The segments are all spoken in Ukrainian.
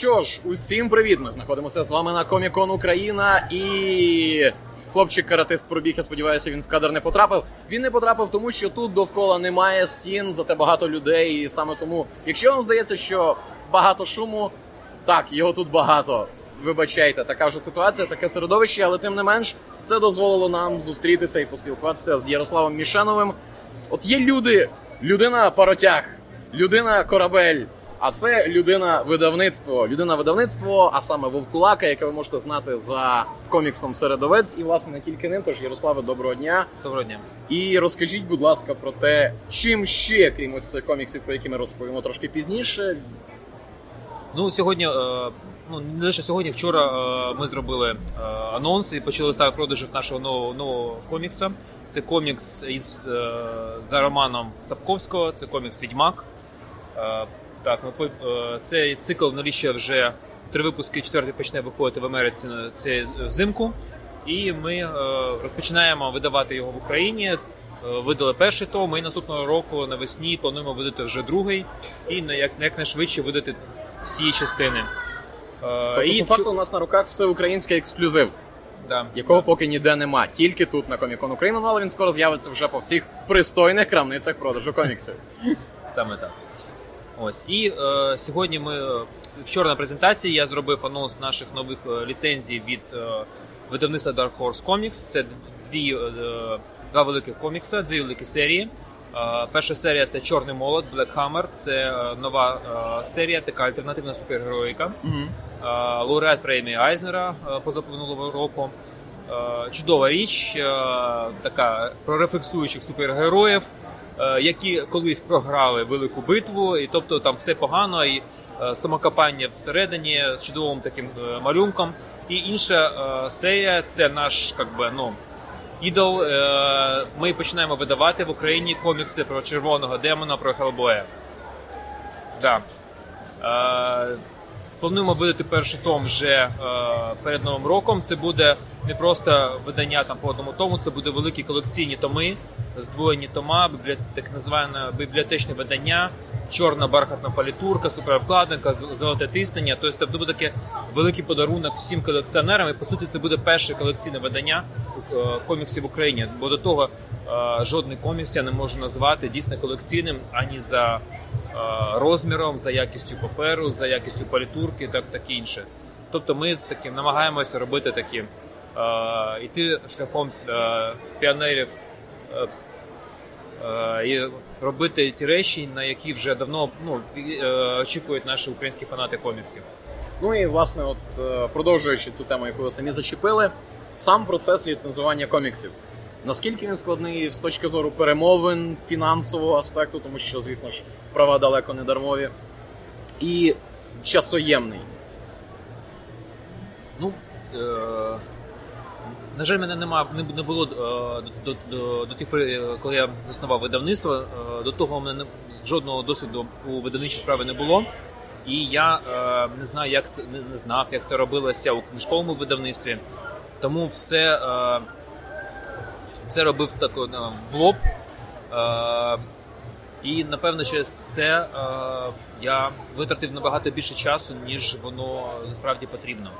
що ж, усім привіт! Ми знаходимося з вами на Комікон Україна і. Хлопчик каратист пробіг, я сподіваюся, він в кадр не потрапив. Він не потрапив, тому що тут довкола немає стін, зате багато людей. І саме тому, якщо вам здається, що багато шуму, так, його тут багато. Вибачайте, така вже ситуація, таке середовище, але тим не менш, це дозволило нам зустрітися і поспілкуватися з Ярославом Мішановим. От є люди, людина паротяг, людина корабель. А це людина видавництво. Людина видавництво, а саме Вовкулака, яке ви можете знати за коміксом Середовець, і власне не тільки ним. Тож Ярославе, доброго дня. Доброго дня. І розкажіть, будь ласка, про те, чим ще, крім ось цих коміксів, про які ми розповімо трошки пізніше. Ну сьогодні, е, ну не лише сьогодні, вчора е, ми зробили е, анонс і почали ставити продажів нашого нового нового комікса. Це комікс із за романом Сапковського, це комікс Відьмак. Так, ми цей цикл налічує вже три випуски. Четвертий почне виходити в Америці це взимку. І ми розпочинаємо видавати його в Україні. Видали перший том, і наступного року навесні плануємо видати вже другий і як якнайшвидше видати всі частини. Тобто, і... по факту у нас на руках все український ексклюзив, да, якого да. поки ніде нема. Тільки тут на Комікон Україна, ну, але він скоро з'явиться вже по всіх пристойних крамницях продажу коміксів. Саме так. Ось і е, сьогодні ми вчора на презентації я зробив анонс наших нових е, ліцензій від е, видавництва Dark Horse Comics. Це дві е, два великих комікси, дві великі серії. Е, перша серія це Чорний молот, Black Hammer. Це е, нова е, серія, така альтернативна супергероїка. Mm-hmm. Лауреат премії Айзнера позаплинулого року. Чудова річ, така про рефлексуючих супергероїв, які колись програли велику битву, і тобто там все погано, і самокопання всередині з чудовим таким малюнком. І інша серія це наш, як би, ну ідол. Е, ми починаємо видавати в Україні комікси про червоного демона, про Хелбоя. Да. Плануємо видати перший том вже е, перед новим роком. Це буде не просто видання там по одному тому, це буде великі колекційні томи, здвоєні тома, так називане бібліотечне видання, чорна бархатна палітурка, суперобкладинка, золоте тиснення. Тобто буде таке великий подарунок всім колекціонерам. І по суті, це буде перше колекційне видання е, коміксів в Україні. Бо до того е, жодний комікс я не можу назвати дійсно колекційним ані за розміром, за якістю паперу, за якістю палітурки, так таке інше. Тобто, ми таки намагаємося робити такі йти шляхом піонерів. І робити ті речі, на які вже давно ну, очікують наші українські фанати коміксів. Ну і власне, от продовжуючи цю тему, яку ви самі зачепили, сам процес ліцензування коміксів. Наскільки він складний з точки зору перемовин, фінансового аспекту, тому що, звісно ж, права далеко не дармові, і часоємний. Ну, е- на жаль, мене нема, не було е, до до, до тих коли я заснував видавництво. Е, до того в мене жодного досвіду у видавничій справі не було. І я е, не знаю, як це не знав, як це робилося у книжковому видавництві. Тому все все робив так в лоб. І напевно, через це я витратив набагато більше часу, ніж воно насправді потрібно.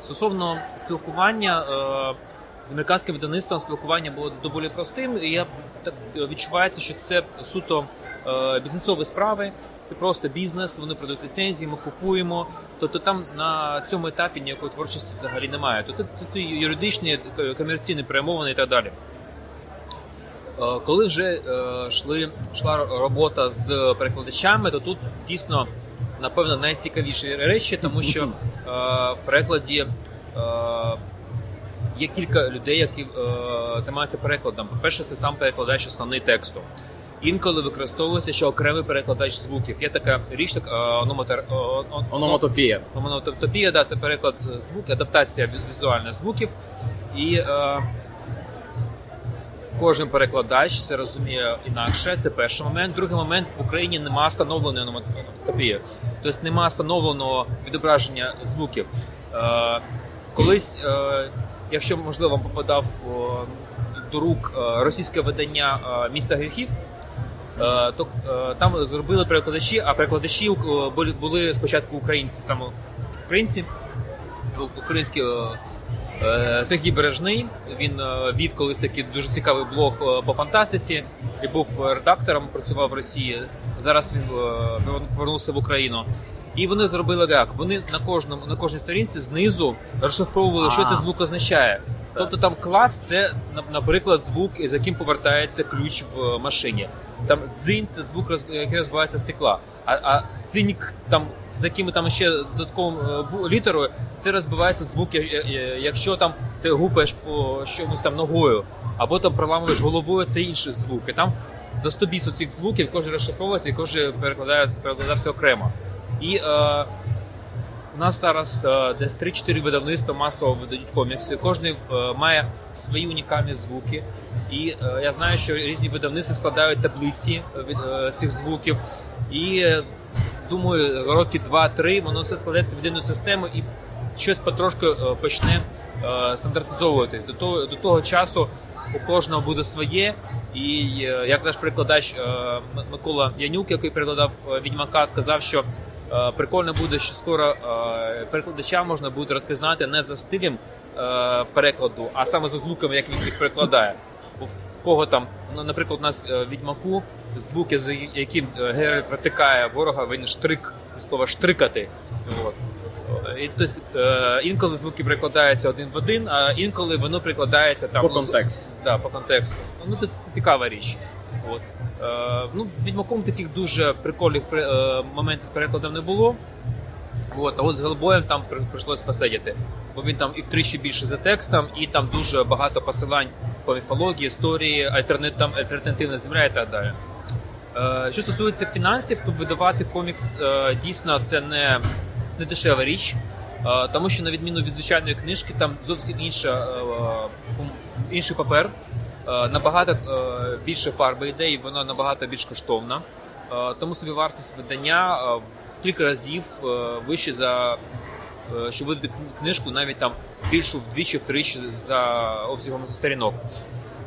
Стосовно спілкування е, з американським видавництвом спілкування було доволі простим. і Я так відчуваю, що це суто е, бізнесові справи, це просто бізнес. Вони продають ліцензії, ми купуємо. Тобто там на цьому етапі ніякої творчості взагалі немає. Тобто тут юридичні, комерційні перемовини і так далі. Е, коли вже йшли йшла робота з перекладачами, то тут дійсно напевно найцікавіші речі, тому що е, в перекладі е, є кілька людей, які е, займаються перекладом. По-перше, це сам перекладач основний тексту. Інколи використовується ще окремий перекладач звуків. Є така річ, так ономатер, ономатопія. Ономатопія, да, це переклад звуків, адаптація візуальних звуків. І е, Кожен перекладач це розуміє інакше. Це перший момент. Другий момент в Україні немає встановленої ономатопії. тобто немає встановленого відображення звуків. Е, колись, е, якщо можливо, вам попадав до рук е, російське видання міста гріхів, Е, то е, там зробили перекладачі, а перекладачі е, були спочатку українці, саме українці, українські. Е, Сергій Бережний він е, вів колись такий дуже цікавий блог е, по фантастиці і був редактором, працював в Росії. Зараз він повернувся в Україну. І вони зробили як? Вони на кожному на кожній сторінці знизу розшифровували, що А. цей звук означає. Тобто там клац це на- наприклад звук, з яким повертається ключ в машині. Там дзинь це звук, який розбивається стекла. А, а циньк, там з якими там ще додатковим е, літерою, це розбивається звук, якщо там ти гупаєш по чомусь там ногою, або там проламуєш головою, це інші звуки. Там до 100 бісу цих звуків, кожен розшифровується і кожен перекладає, перекладався окремо. І е, у нас зараз е, десь 3-4 видавництва масово видають комікси. Кожен має свої унікальні звуки. І е, я знаю, що різні видавництва складають таблиці е, від цих звуків. І думаю, роки 2-3 воно все складеться в єдину систему і щось потрошки почне стандартизовуватись. До того, до того часу у кожного буде своє. І як наш перекладач е, Микола Янюк, який перекладав Відьмака, сказав, що прикольно буде, що скоро е, перекладача можна буде розпізнати не за стилем е, перекладу, а саме за звуками, як він їх перекладає. Бо в кого там, ну, наприклад, у нас е, Відьмаку звуки, з яким е, Геральт протикає ворога, він штрик, слова штрикати. От. І, тобто, е, інколи звуки перекладаються один в один, а інколи воно перекладається там По ну, контексту. Да, по контексту. Ну, це, це цікава річ. От. Е, ну, з Відьмаком таких дуже прикольних е, моментів з перекладом не було. От, а от з Гелбоєм там при- прийшлось посидіти. Бо він там і втричі більше за текстом, і там дуже багато посилань по міфології, історії, альтернативна земля і так далі. Е, що стосується фінансів, то видавати комікс дійсно це не, не дешева річ, тому що на відміну від звичайної книжки, там зовсім інша, інший папер, набагато е, більше фарби йде, і вона набагато більш коштовна. Е, тому собі вартість видання е, в кілька разів е, вище за е, що видати книжку, навіть там більшу вдвічі, втричі за обсягом сторінок.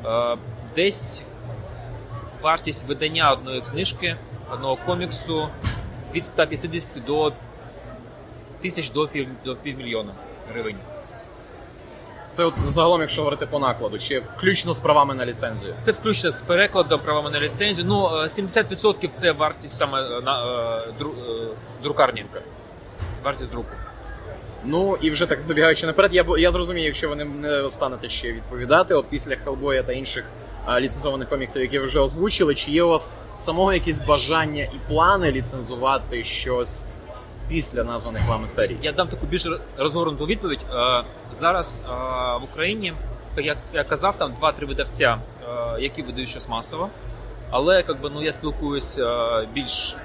Е, Десь вартість видання одної книжки, одного коміксу від 150 до тисяч до півмільйона гривень. Це от загалом, якщо говорити по накладу, чи включно з правами на ліцензію. Це включно з перекладом, правами на ліцензію. Ну, е, 70% це вартість саме е, на е, дру, е, друкарні. Вартість друку. Ну і вже так забігаючи наперед, я я зрозумію, якщо ви не, не станете ще відповідати, от після Хелбоя та інших а, ліцензованих коміксів, які ви вже озвучили, чи є у вас самого якісь бажання і плани ліцензувати щось після названих вами серій? Я дам таку більш розгорнуту відповідь. Е, Зараз е, в Україні, як я казав, там 2-3 видавця, е, які видають щось масово. Але як би, ну, я спілкуюся більш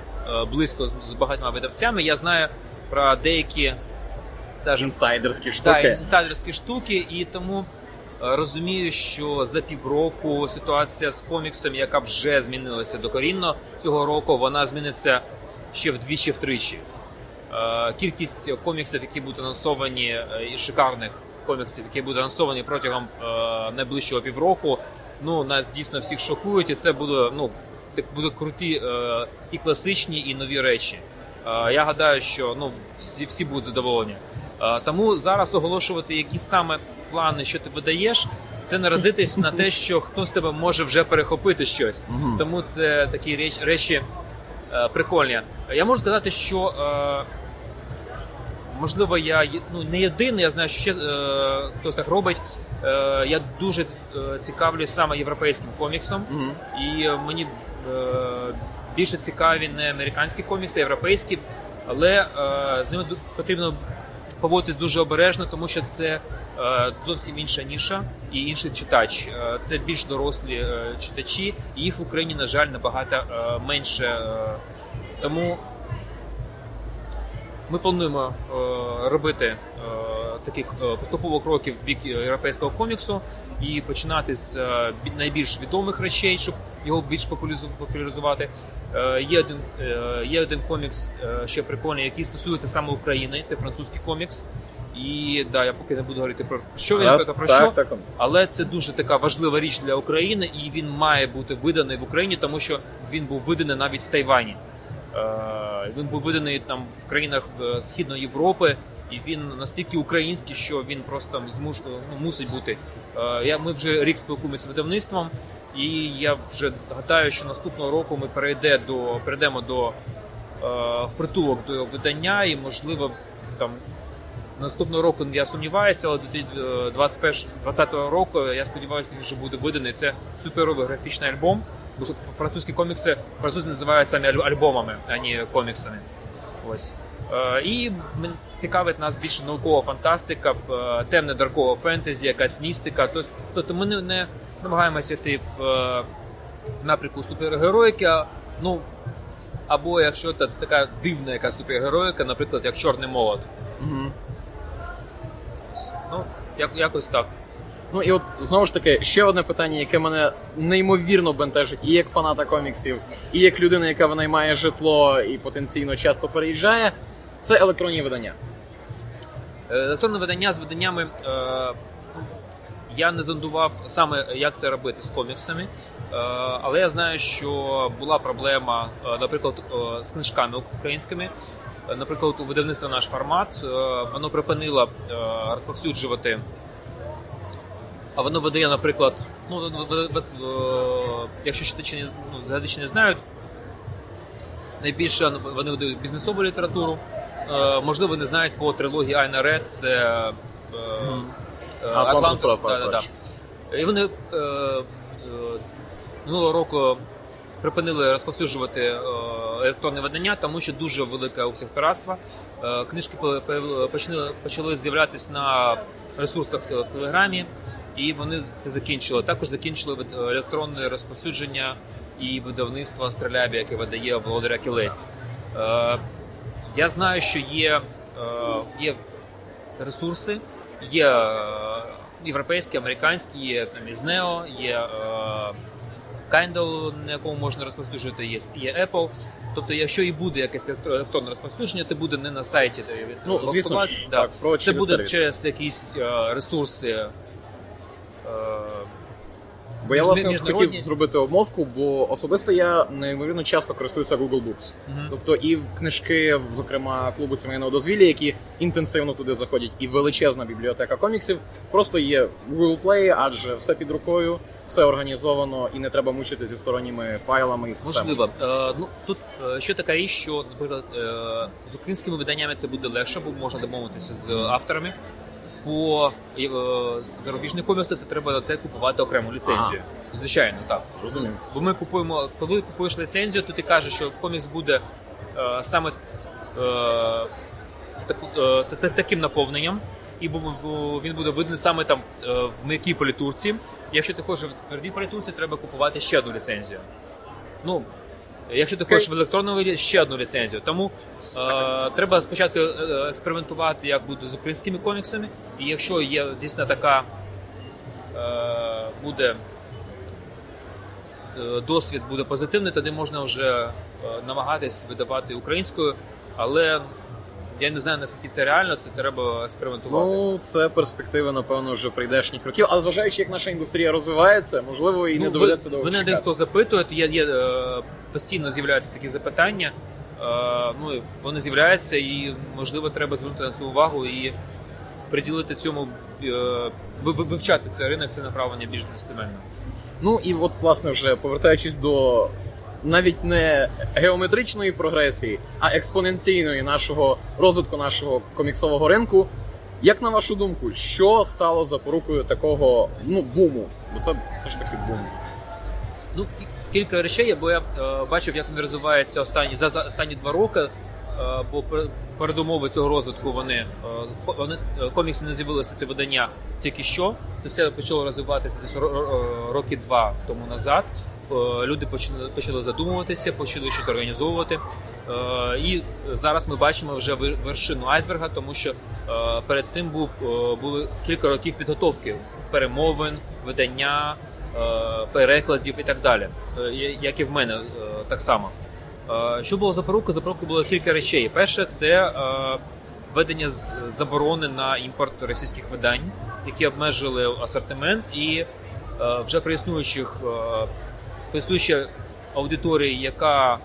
близько з, багатьма видавцями. Я знаю про деякі скажімо, Інсайдерські да, штуки. інсайдерські штуки, і тому розумію, що за півроку ситуація з коміксами, яка вже змінилася докорінно цього року, вона зміниться ще вдвічі-втричі. Е, Кількість коміксів, які будуть анонсовані, е, і шикарних коміксів, які будуть анонсовані протягом е, найближчого півроку, ну нас дійсно всіх шокують, і це буде ну так будуть круті і класичні, і нові речі. Я гадаю, що ну всі, всі будуть задоволені. Тому зараз оголошувати які саме плани, що ти видаєш, це наразитись на те, що хтось з тебе може вже перехопити щось. Тому це такі реч, речі е, прикольні. Я можу сказати, що можливо я ну, не єдиний, я знаю, що ще е, хтось так робить. Е, я дуже е, цікавлюсь саме європейським коміксом. Мгм. І мені е, більше цікаві не американські комікси, а європейські, але е, з ними потрібно поводитись дуже обережно, тому що це е, зовсім інша ніша і інший читач. Е, це більш дорослі е, читачі, і їх в Україні, на жаль, набагато е, менше. Е, тому ми плануємо е, робити е, такі е, поступово кроки в бік європейського коміксу і починати з найбільш відомих речей, щоб його більш популяризу- популяризувати. Є один є один комікс, ще прикольний, який стосується саме України. Це французький комікс. І да, я поки не буду говорити про що він, про так, що. так. Але це дуже така важлива річ для України, і він має бути виданий в Україні, тому що він був виданий навіть в Тайвані. Е, Він був виданий там в країнах е, Східної Європи, і він настільки український, що він просто змуш... ну, мусить бути. Е, Я, ми вже рік спілкуємося з видавництвом, і я вже гадаю, що наступного року ми перейде до, перейдемо до е, впритулок до видання, і можливо там Наступного року я сумніваюся, але 2020 року я сподіваюся, він вже буде виданий. Це суперовий графічний альбом. Бо що французькі комікси французи називають самі аль- альбомами, а не коміксами. Ось. Е, І цікавить нас більше наукова фантастика, е, темне даркова фентезі, якась містика. Тобто- ми не, намагаємося йти в е, напрямку супергероїки, ну або якщо це така дивна якась супергероїка, наприклад, як Чорний молот. Мгм. Ну, як, якось так. Ну і от знову ж таки, ще одне питання, яке мене неймовірно бентежить, і як фаната коміксів, і як людина, яка винаймає житло і потенційно часто переїжджає, це електронні видання. Е, Електронне видання з виданнями. Е, я не зондував саме, як це робити з коміксами, е, але я знаю, що була проблема, е, наприклад, з книжками українськими. Наприклад, у видавництва наш формат воно припинило розповсюджувати. А воно видає, наприклад, ну якщо читачі не, ну, глядачі не знають, найбільше вони видають бізнесову літературу. Е, можливо, не знають по трилогії Айна Ред, це е, е, Атлант. Да. І вони минулого року припинили розповсюджувати електронне видання, тому що дуже велике обсяг пиратства. Е, книжки почали, почали з'являтися на ресурсах в Телеграмі, і вони це закінчили. Також закінчили електронне розповсюдження і видавництво Стрелябі, яке видає Володаря Кілець. Е, я знаю, що є, е, є ресурси, є е, європейські, американські, є там із є Kindle, на якому можна розповсюджувати, є, є Apple. Тобто, якщо і буде якесь електронне розповсюдження, це буде не на сайті, Ну, звісно, да. так, про це через буде сервіс. через якісь ресурси. Бо я власне міжнародні- хотів зробити обмовку, бо особисто я неймовірно часто користуюся Google Books. Мгм. Тобто і книжки, зокрема клубу сімейного дозвілля, які інтенсивно туди заходять, і величезна бібліотека коміксів, просто є в Google Play, адже все під рукою, все організовано і не треба мучити зі сторонніми файлами і системами. Можливо. Е, ну тут е, ще така річ, що, наприклад, е, з українськими виданнями це буде легше, бо можна домовитися з авторами. По е, зарубіжні комікси це треба на це купувати окрему ліцензію. Звичайно, так. Розумію. Бо ми купуємо, коли купуєш ліцензію, то ти кажеш, що комікс буде е, саме е, таку- е, та- та- таким наповненням, і він буде видний саме там е, в м'якій політурці. Якщо ти хочеш в твердій політурці, треба купувати ще одну ліцензію. Ну, якщо ти хочеш в електронному вигляді, ще одну ліцензію. Тому треба спочатку е, експериментувати, як буде з українськими коміксами. І якщо є дійсно така е, буде е, досвід буде позитивний, тоді можна вже е, намагатись видавати українською, але я не знаю наскільки це реально, це треба експериментувати. Ну, це перспективи, напевно, вже прийдешніх років. Але зважаючи, як наша індустрія розвивається, можливо, і не Ну, доведеться ви, довго мене дехто запитує, є, є е, постійно з'являються такі запитання. Е, ну, вони з'являються, і можливо треба звернути на це увагу і приділити цьому е, ви- ви- вивчати цей ринок, це направлення більш достеменно. Ну і от, власне, вже повертаючись до навіть не геометричної прогресії, а експоненційної нашого розвитку нашого коміксового ринку. Як на вашу думку, що стало запорукою такого ну буму? Бо це все ж таки бум. Ну, кілька речей, бо я е, бачив, як він розвивається останні за, останні два роки. Е, бо пер- передумови цього розвитку вони, е, вони комікси не з'явилися це видання тільки що. Це все почало розвиватися десь ро- ро- роки два тому назад. Люди почали, почали задумуватися, почали щось організовувати. І зараз ми бачимо вже вершину айсберга, тому що перед тим був були кілька років підготовки перемовин, видання, перекладів і так далі. Е, Як і в мене е, так само. Е, Що було запорука? Запорукою було кілька речей. Перше, це е, введення заборони на імпорт російських видань, які обмежили асортимент, і е, вже при існуючих е, існуючій аудиторії, яка е,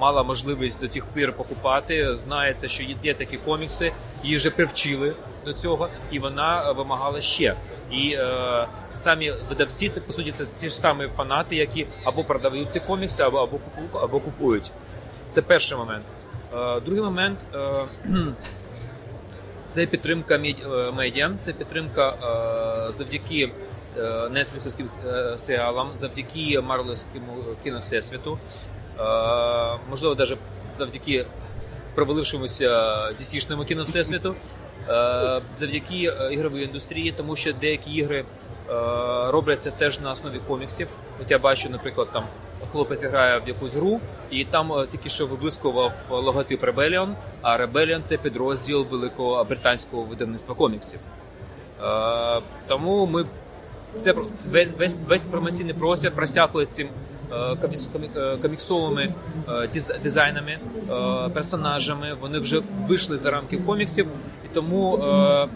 мала можливість до цих пір покупати, знається, що є, такі комікси, її вже привчили до цього, і вона е, вимагала ще. І е, самі видавці, це по суті, це ті ж самі фанати, які або продають ці комікси, або, або, або купують. Це перший момент. Е, другий момент е, це підтримка е, медіа, це підтримка е, завдяки нетфліксовським е, серіалам, завдяки Марвелівському кіновсесвіту, е, можливо, навіть завдяки провалившомуся DC-шному кіновсесвіту, е, завдяки е, ігровій індустрії, тому що деякі ігри е, робляться теж на основі коміксів. От я бачу, наприклад, там хлопець грає в якусь гру, і там е, тільки що виблискував логотип Rebellion, а Rebellion – це підрозділ великого британського видавництва коміксів. Е, тому ми все весь, весь, інформаційний простір просякли цим е, комікс- комі- е, коміксовими е, дизайнами, е, персонажами. Вони вже вийшли за рамки коміксів, і тому е,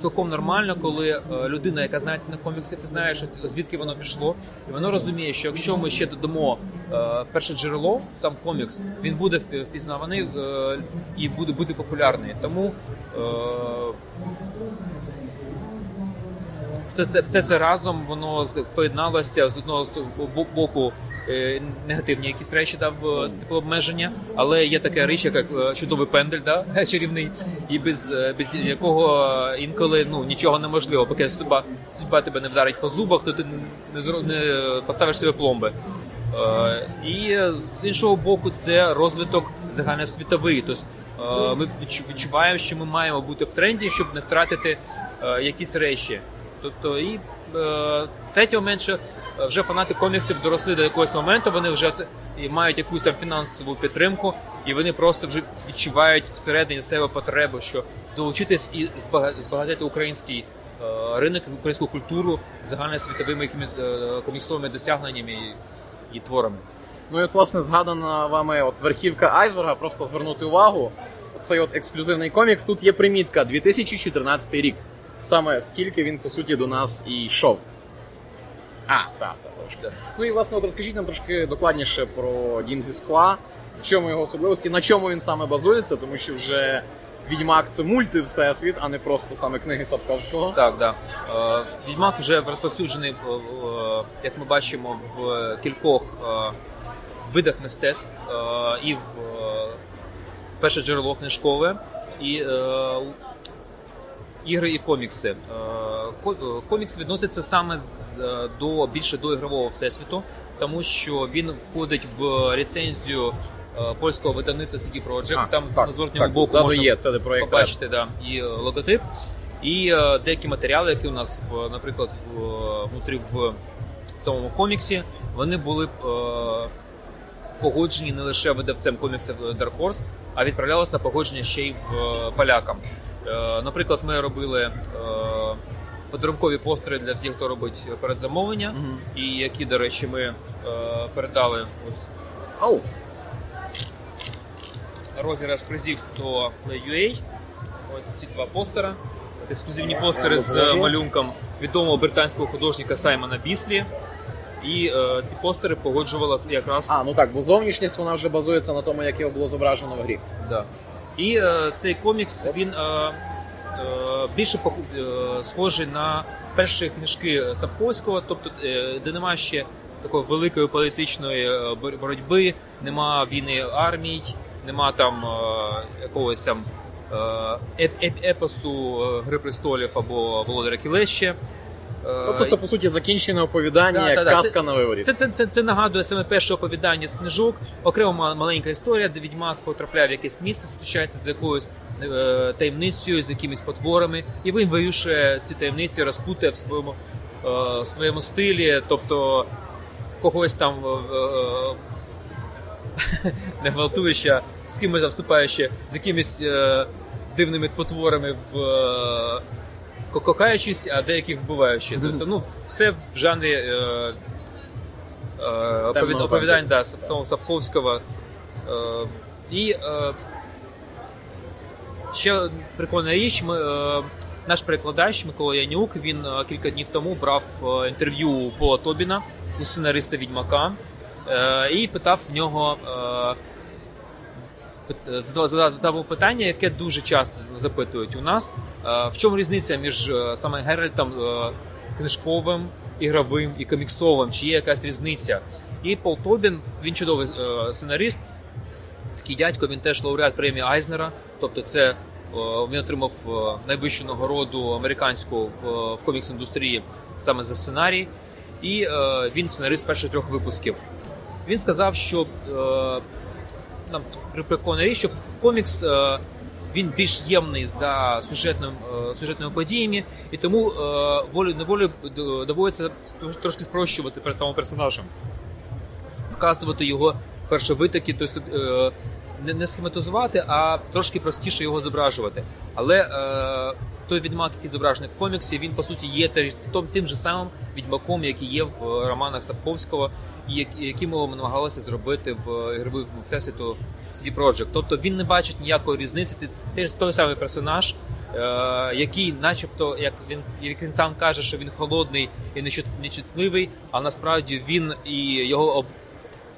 цілком нормально, коли е, людина, яка знається на коміксів, і знає, що звідки воно пішло, і воно розуміє, що якщо ми ще додамо е, перше джерело, сам комікс, він буде впі- впізнаваний е, і буде бути популярний. Тому е, все це, все це разом воно поєдналося з одного боку. Е, Негативні якісь речі дав е, типу обмеження, але є така річ, як е, чудовий пендель, да? чарівний, і без, е, без якого інколи ну нічого неможливо. Поки судьба, судьба тебе не вдарить по зубах, то ти не, не поставиш себе пломби. І з іншого боку, це розвиток загальносвітовий. Тобто ми відчуваємо, що ми маємо бути в тренді, щоб не втратити якісь речі. Тобто, і третій момент, що е, вже фанати коміксів доросли до якогось моменту, вони вже і мають якусь там фінансову підтримку, і вони просто вже відчувають всередині себе потребу, що долучитись і збага- збагатити український е, ринок, українську культуру загальносвітовими якимись е, коміксовими досягненнями і, і творами. Ну і от, власне, згадана вами от верхівка айсберга, просто звернути увагу. Цей от ексклюзивний комікс, тут є примітка 2014 рік. Саме стільки він, по суті, до нас і йшов. А, так, так, трошки. Ну і власне, от розкажіть нам трошки докладніше про дім зі скла, в чому його особливості, на чому він саме базується, тому що вже Відьмак це мульти всесвіт, а не просто саме книги Садковського. Так, да. Е, Відьмак вже розповсюджений, е, е, як ми бачимо, в кількох видах мистецтв і в перше джерело книжкове, і ігри і комікси. Е, е, Комікс відноситься саме з- до більше до ігрового всесвіту, тому що він входить в ліцензію е, польського видавництва CD Projekt. Там так, на зворотнього так, боку можна є, це побачити да, і е, логотип. І е, деякі матеріали, які у нас наприклад, в, е, внутрі в самому коміксі, вони були е, погоджені не лише видавцем коміксів Dark Horse, а відправлялися на погодження ще й в е, полякам. Е, наприклад, ми робили е, подарункові постери для всіх, хто робить передзамовлення, Мгм. і які, до речі, ми е, передали ось розіграш призів до Play.ua. Ось ці два постера. Це ексклюзивні постери з малюнком відомого британського художника Саймона Біслі. І е, ці постери погоджувала якраз а, ну так, бо зовнішність вона вже базується на тому, як його було зображено в грі. Да. І е, цей комікс він е, е, більше схожий на перші книжки Сапковського, тобто де немає ще такої великої політичної боротьби, нема війни армій, нема там якогось там еп- еп- епосу Гри престолів або Володаря Кілеща. Е, Тобто це по суті закінчене оповідання, Да, да, казка це- на виворі. це, це, це, це нагадує саме перше оповідання з книжок. Окремо маленька історія, де відьмак потрапляє в якесь місце, зустрічається з якоюсь е, таємницею, з якимись потворами, і він вирішує ці таємниці, розпутає в своєму, е, своєму стилі, тобто когось там е, е, не гвалтуючи, з кимось вступаючи, з якимись е, дивними потворами в. Кохаючись, а деяких вбиваючи. Тобто, ну, все в жанрі е, е, оповід- оповідань да, самого Сапковського. Е, і е, ще прикольна річ. Ми, е, наш перекладач Микола Янюк він е, кілька днів тому брав е, інтерв'ю у Пола Тобіна, у сценариста Відьмака, е, і питав в нього. Е, задав, питання, яке дуже часто запитують у нас. Е, в чому різниця між е, саме Геральтом книжковим, ігровим і коміксовим? Чи є якась різниця? І Пол Тобін, він чудовий сценарист, такий дядько, він теж лауреат премії Айзнера. Тобто, це він отримав найвищу нагороду американську в, комікс-індустрії саме за сценарій. І він сценарист перших трьох випусків. Він сказав, що нам прикольна річ, що комікс е, він більш ємний за сюжетним, е, сюжетними подіями, і тому е, волю неволі доводиться трошки спрощувати перед самим персонажем показувати його перші витоки, тобто не, схематизувати, а трошки простіше його зображувати. Але е, той відьмак, який зображений в коміксі, він по суті є том- тим же самим відьмаком, який є в романах Сапковського, і як- які ми намагалися зробити в ігрових всесвіту CD Projekt. Тобто він не бачить ніякої різниці. Ти теж той самий персонаж. е, Який, начебто, як він як він сам каже, що він холодний і нечутливий, а насправді він і його об-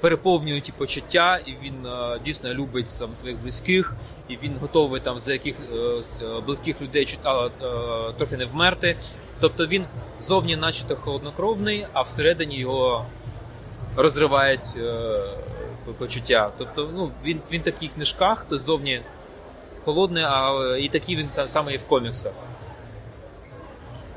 переповнюють і почуття, і він е, дійсно любить сам своїх близьких, і він готовий там за яких е, е, близьких людей чуть- а, е, трохи не вмерти. Тобто він зовні, начебто, холоднокровний, а всередині його розривають е, почуття. Тобто, ну він він в книжках, то зовні холодний, а е, і такий він саме і в коміксах.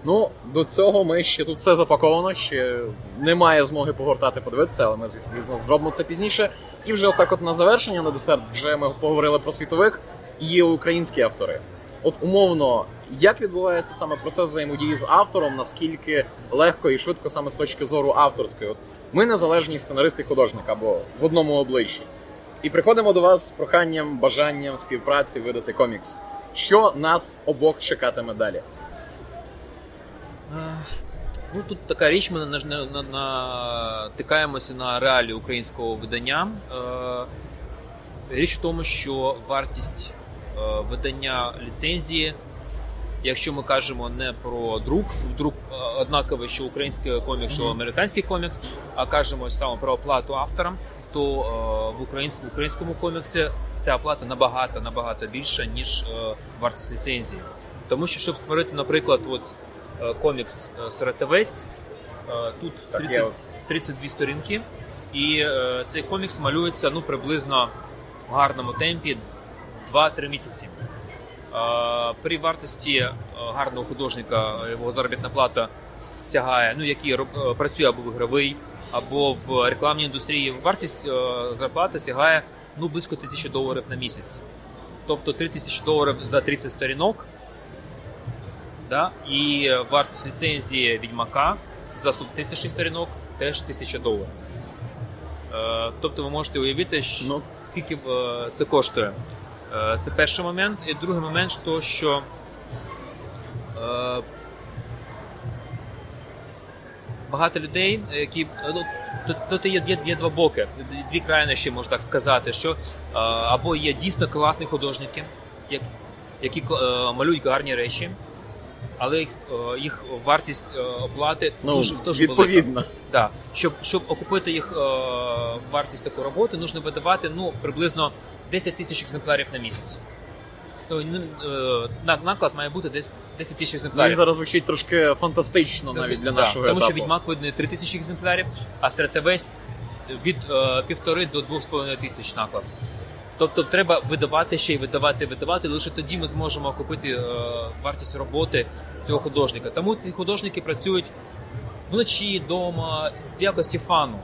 Ну, до цього ми ще тут все запаковано, ще немає змоги погортати, подивитися, але ми, звісно, зробимо це пізніше. І вже отак от на завершення, на десерт, вже ми поговорили про світових і українські автори. От умовно, як відбувається саме процес взаємодії з автором, наскільки легко і швидко саме з точки зору авторської? От ми незалежні сценаристи художник або в одному обличчі. І приходимо до вас з проханням, бажанням співпраці видати комікс. Що нас обох чекатиме далі? Ну тут така річ, ми на- на- на- натикаємося на реалії українського видання. Е, Річ в тому, що вартість е, видання ліцензії, якщо ми кажемо не про друк, друк е, однаковий, що український комікс, що американський комікс, а кажемо саме про оплату авторам, то е, в українському, українському коміксі ця оплата набагато набагато більша, ніж е, вартість ліцензії. Тому що, щоб створити, наприклад, от, комікс Сиротовець, е, тут Так, 30, 32 сторінки, і цей комікс малюється ну, приблизно в гарному темпі 2-3 місяці. При вартості е, гарного художника його заробітна плата сягає, ну який е, працює або в ігровий, або в рекламній індустрії. Вартість е, зарплати сягає ну близько тисячі доларів на місяць. Тобто 30 тисяч доларів за 30 сторінок. Да? І вартість ліцензії відьмака за 1000 сторінок теж 1000 доларів. Тобто ви можете уявити, що Ну. скільки це коштує. Е, Це перший момент. І другий момент, то, що е, багато людей, які ну, тут, є, є, є два боки, дві крайнощі, можна так сказати, що е, або є дійсно класні художники, які е, малюють гарні речі, але їх, е, їх вартість е, оплати Ну, дуже, дуже велика. Да. Щоб, щоб окупити їх е, вартість такої роботи, потрібно видавати ну, приблизно 10 тисяч екземплярів на місяць. Ну, ну, на- наклад має бути десь 10 тисяч екземплярів. Він зараз звучить трошки фантастично Це- навіть для да, нашого Тому етапу. що відьмак видає 3 тисячі екземплярів, а стратевець від півтори до двох з половиною тисяч наклад. Тобто треба видавати ще й видавати, видавати. Лише тоді ми зможемо окупити е, вартість роботи цього художника. Тому ці художники працюють вночі, вдома, в якості фану.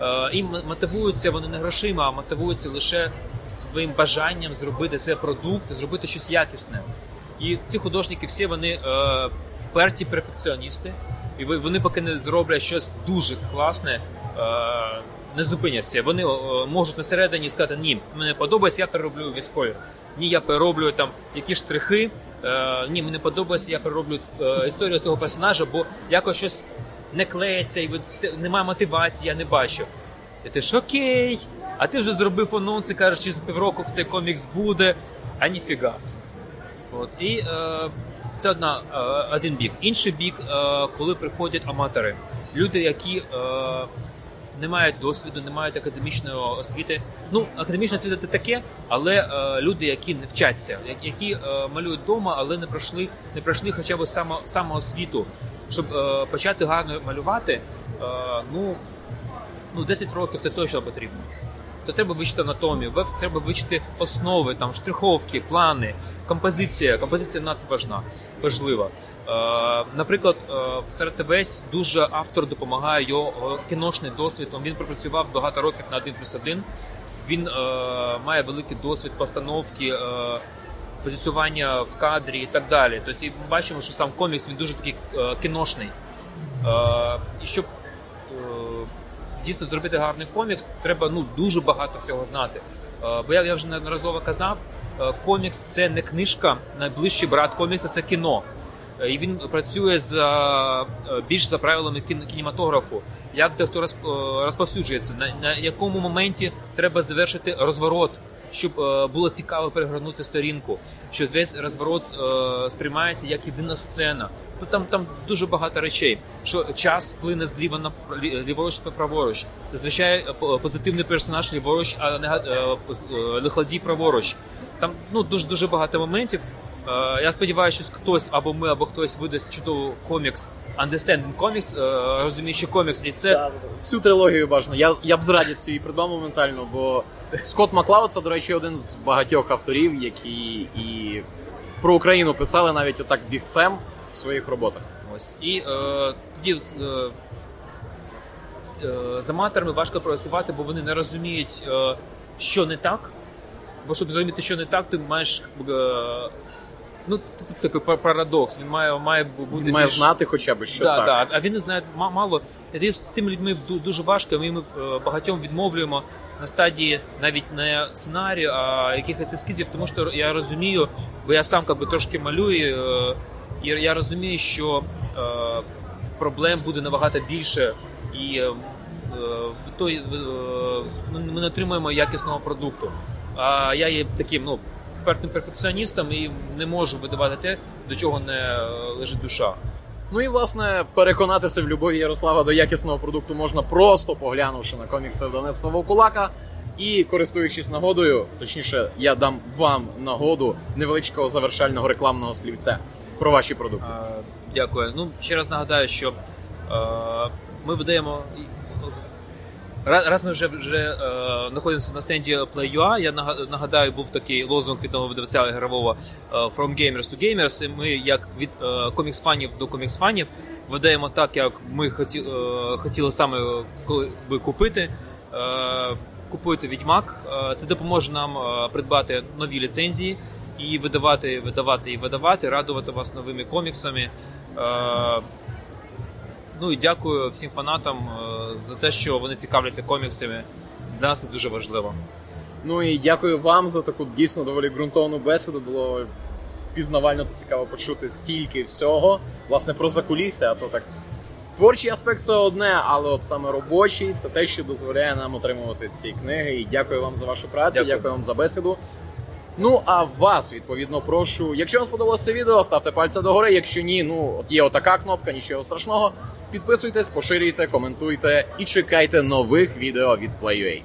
Е, і мотивуються вони не грошима, а мотивуються лише своїм бажанням зробити цей продукт, зробити щось якісне. І ці художники всі вони е, вперті перфекціоністи, і вони поки не зроблять щось дуже класне, е, не зупиняться. Вони можуть на середині сказати, ні, мені подобається, я перероблю весь колір. Ні, я перероблю там якісь штрихи. Е, ні, мені подобається, я перероблю е, історію цього персонажа, бо якось щось не клеїться, і немає мотивації, я не бачу. І ти ж окей, а ти вже зробив анонс і кажеш, через півроку цей комікс буде, а ніфіга. От. І е, це одна, е, один бік. Інший бік, е, коли приходять аматори, люди, які е, не мають досвіду, не мають академічної освіти. Ну, академічна освіта це таке, але е, люди, які не вчаться, які е, малюють вдома, але не пройшли, не пройшли хоча б само, самоосвіту. Щоб е, почати гарно малювати, е, ну, ну 10 років це точно потрібно. То треба вивчити анатомію, треба вивчити основи, там штриховки, плани, композиція. Композиція надважна, важлива. Е, наприклад, е, в СРТВС дуже автор допомагає його е, кіношний досвід. Він пропрацював багато років на 1 плюс 1. Він е, має великий досвід постановки, е, позиціювання в кадрі і так далі. Тобто ми бачимо, що сам комікс він дуже такий е, кіношний. Е, і щоб е, дійсно зробити гарний комікс, треба ну дуже багато всього знати. Е, Бо я, вже неодноразово казав, е, комікс це не книжка, найближчий брат комікса це кіно. Е, І він працює за більш за правилами кінематографу. Як де хто розп- е, розповсюджується, на якому моменті треба завершити розворот, щоб е, було цікаво перегорнути сторінку, що весь розворот е, сприймається як єдина сцена. Ну там там дуже багато речей. Що час плине зліва на лі- ліворуч та праворуч. Зазвичай е, позитивний персонаж ліворуч, а лиходій праворуч. Там ну дуже дуже багато моментів. Я сподіваюся, що хтось або ми, або хтось видасть чудовий комікс Understanding Comics, розуміючи комікс, і це Всю трилогію бажано. Я, я б з радістю її придбав моментально, бо Скотт Маклауд це, до речі, один з багатьох авторів, які і про Україну писали навіть отак бігцем в своїх роботах. Ось і е, тоді е, з, е, важко працювати, бо вони не розуміють, е, що не так. Бо щоб зрозуміти, що не так, ти маєш е, ну це такий пар- парадокс. Він має має бути Він має більш- знати хоча б, що да, так. Да, а він не знає ма- мало. З цими людьми дуже важко. Ми, ми е, багатьом відмовлюємо на стадії навіть не сценарію, а якихось ескізів, тому що я розумію, бо я сам как би, трошки малюю, е, і я розумію, що е, проблем буде набагато більше, і в той ми не отримуємо якісного продукту. А я є таким, ну. Впертим перфекціоністом і не можу видавати те, до чого не е, лежить душа. Ну і власне переконатися в любові Ярослава до якісного продукту можна просто поглянувши на комікси видавництва Вовкулака. І користуючись нагодою, точніше, я дам вам нагоду невеличкого завершального рекламного слівця про ваші продукти. Дякую. Ну ще раз нагадаю, що е, ми видаємо. Ра- Раз ми вже вже е, знаходимося на стенді Play.ua, я нагадаю, був такий лозунг відомого видавця ігрового е, From Gamers to Gamers. І Ми як від е, комікс-фанів до комікс-фанів видаємо так, як ми хоті, е, хотіли саме би купити. Е, купуйте Відьмак. Е, Це допоможе нам придбати нові ліцензії і видавати, видавати і видавати, радувати вас новими коміксами. Ну і дякую всім фанатам е, за те, що вони цікавляться коміксами. Для нас це дуже важливо. Ну і дякую вам за таку дійсно доволі ґрунтовну бесіду. Було пізнавально та цікаво почути стільки всього. Власне, про закулісся, а то так. Творчий аспект це одне, але от саме робочий це те, що дозволяє нам отримувати ці книги. І дякую вам за вашу працю, Дякую. дякую вам за бесіду. Ну а вас, відповідно, прошу. Якщо вам сподобалося це відео, ставте пальця догори. Якщо ні, ну от є отака кнопка, нічого страшного. Підписуйтесь, поширюйте, коментуйте і чекайте нових відео від Play.ua.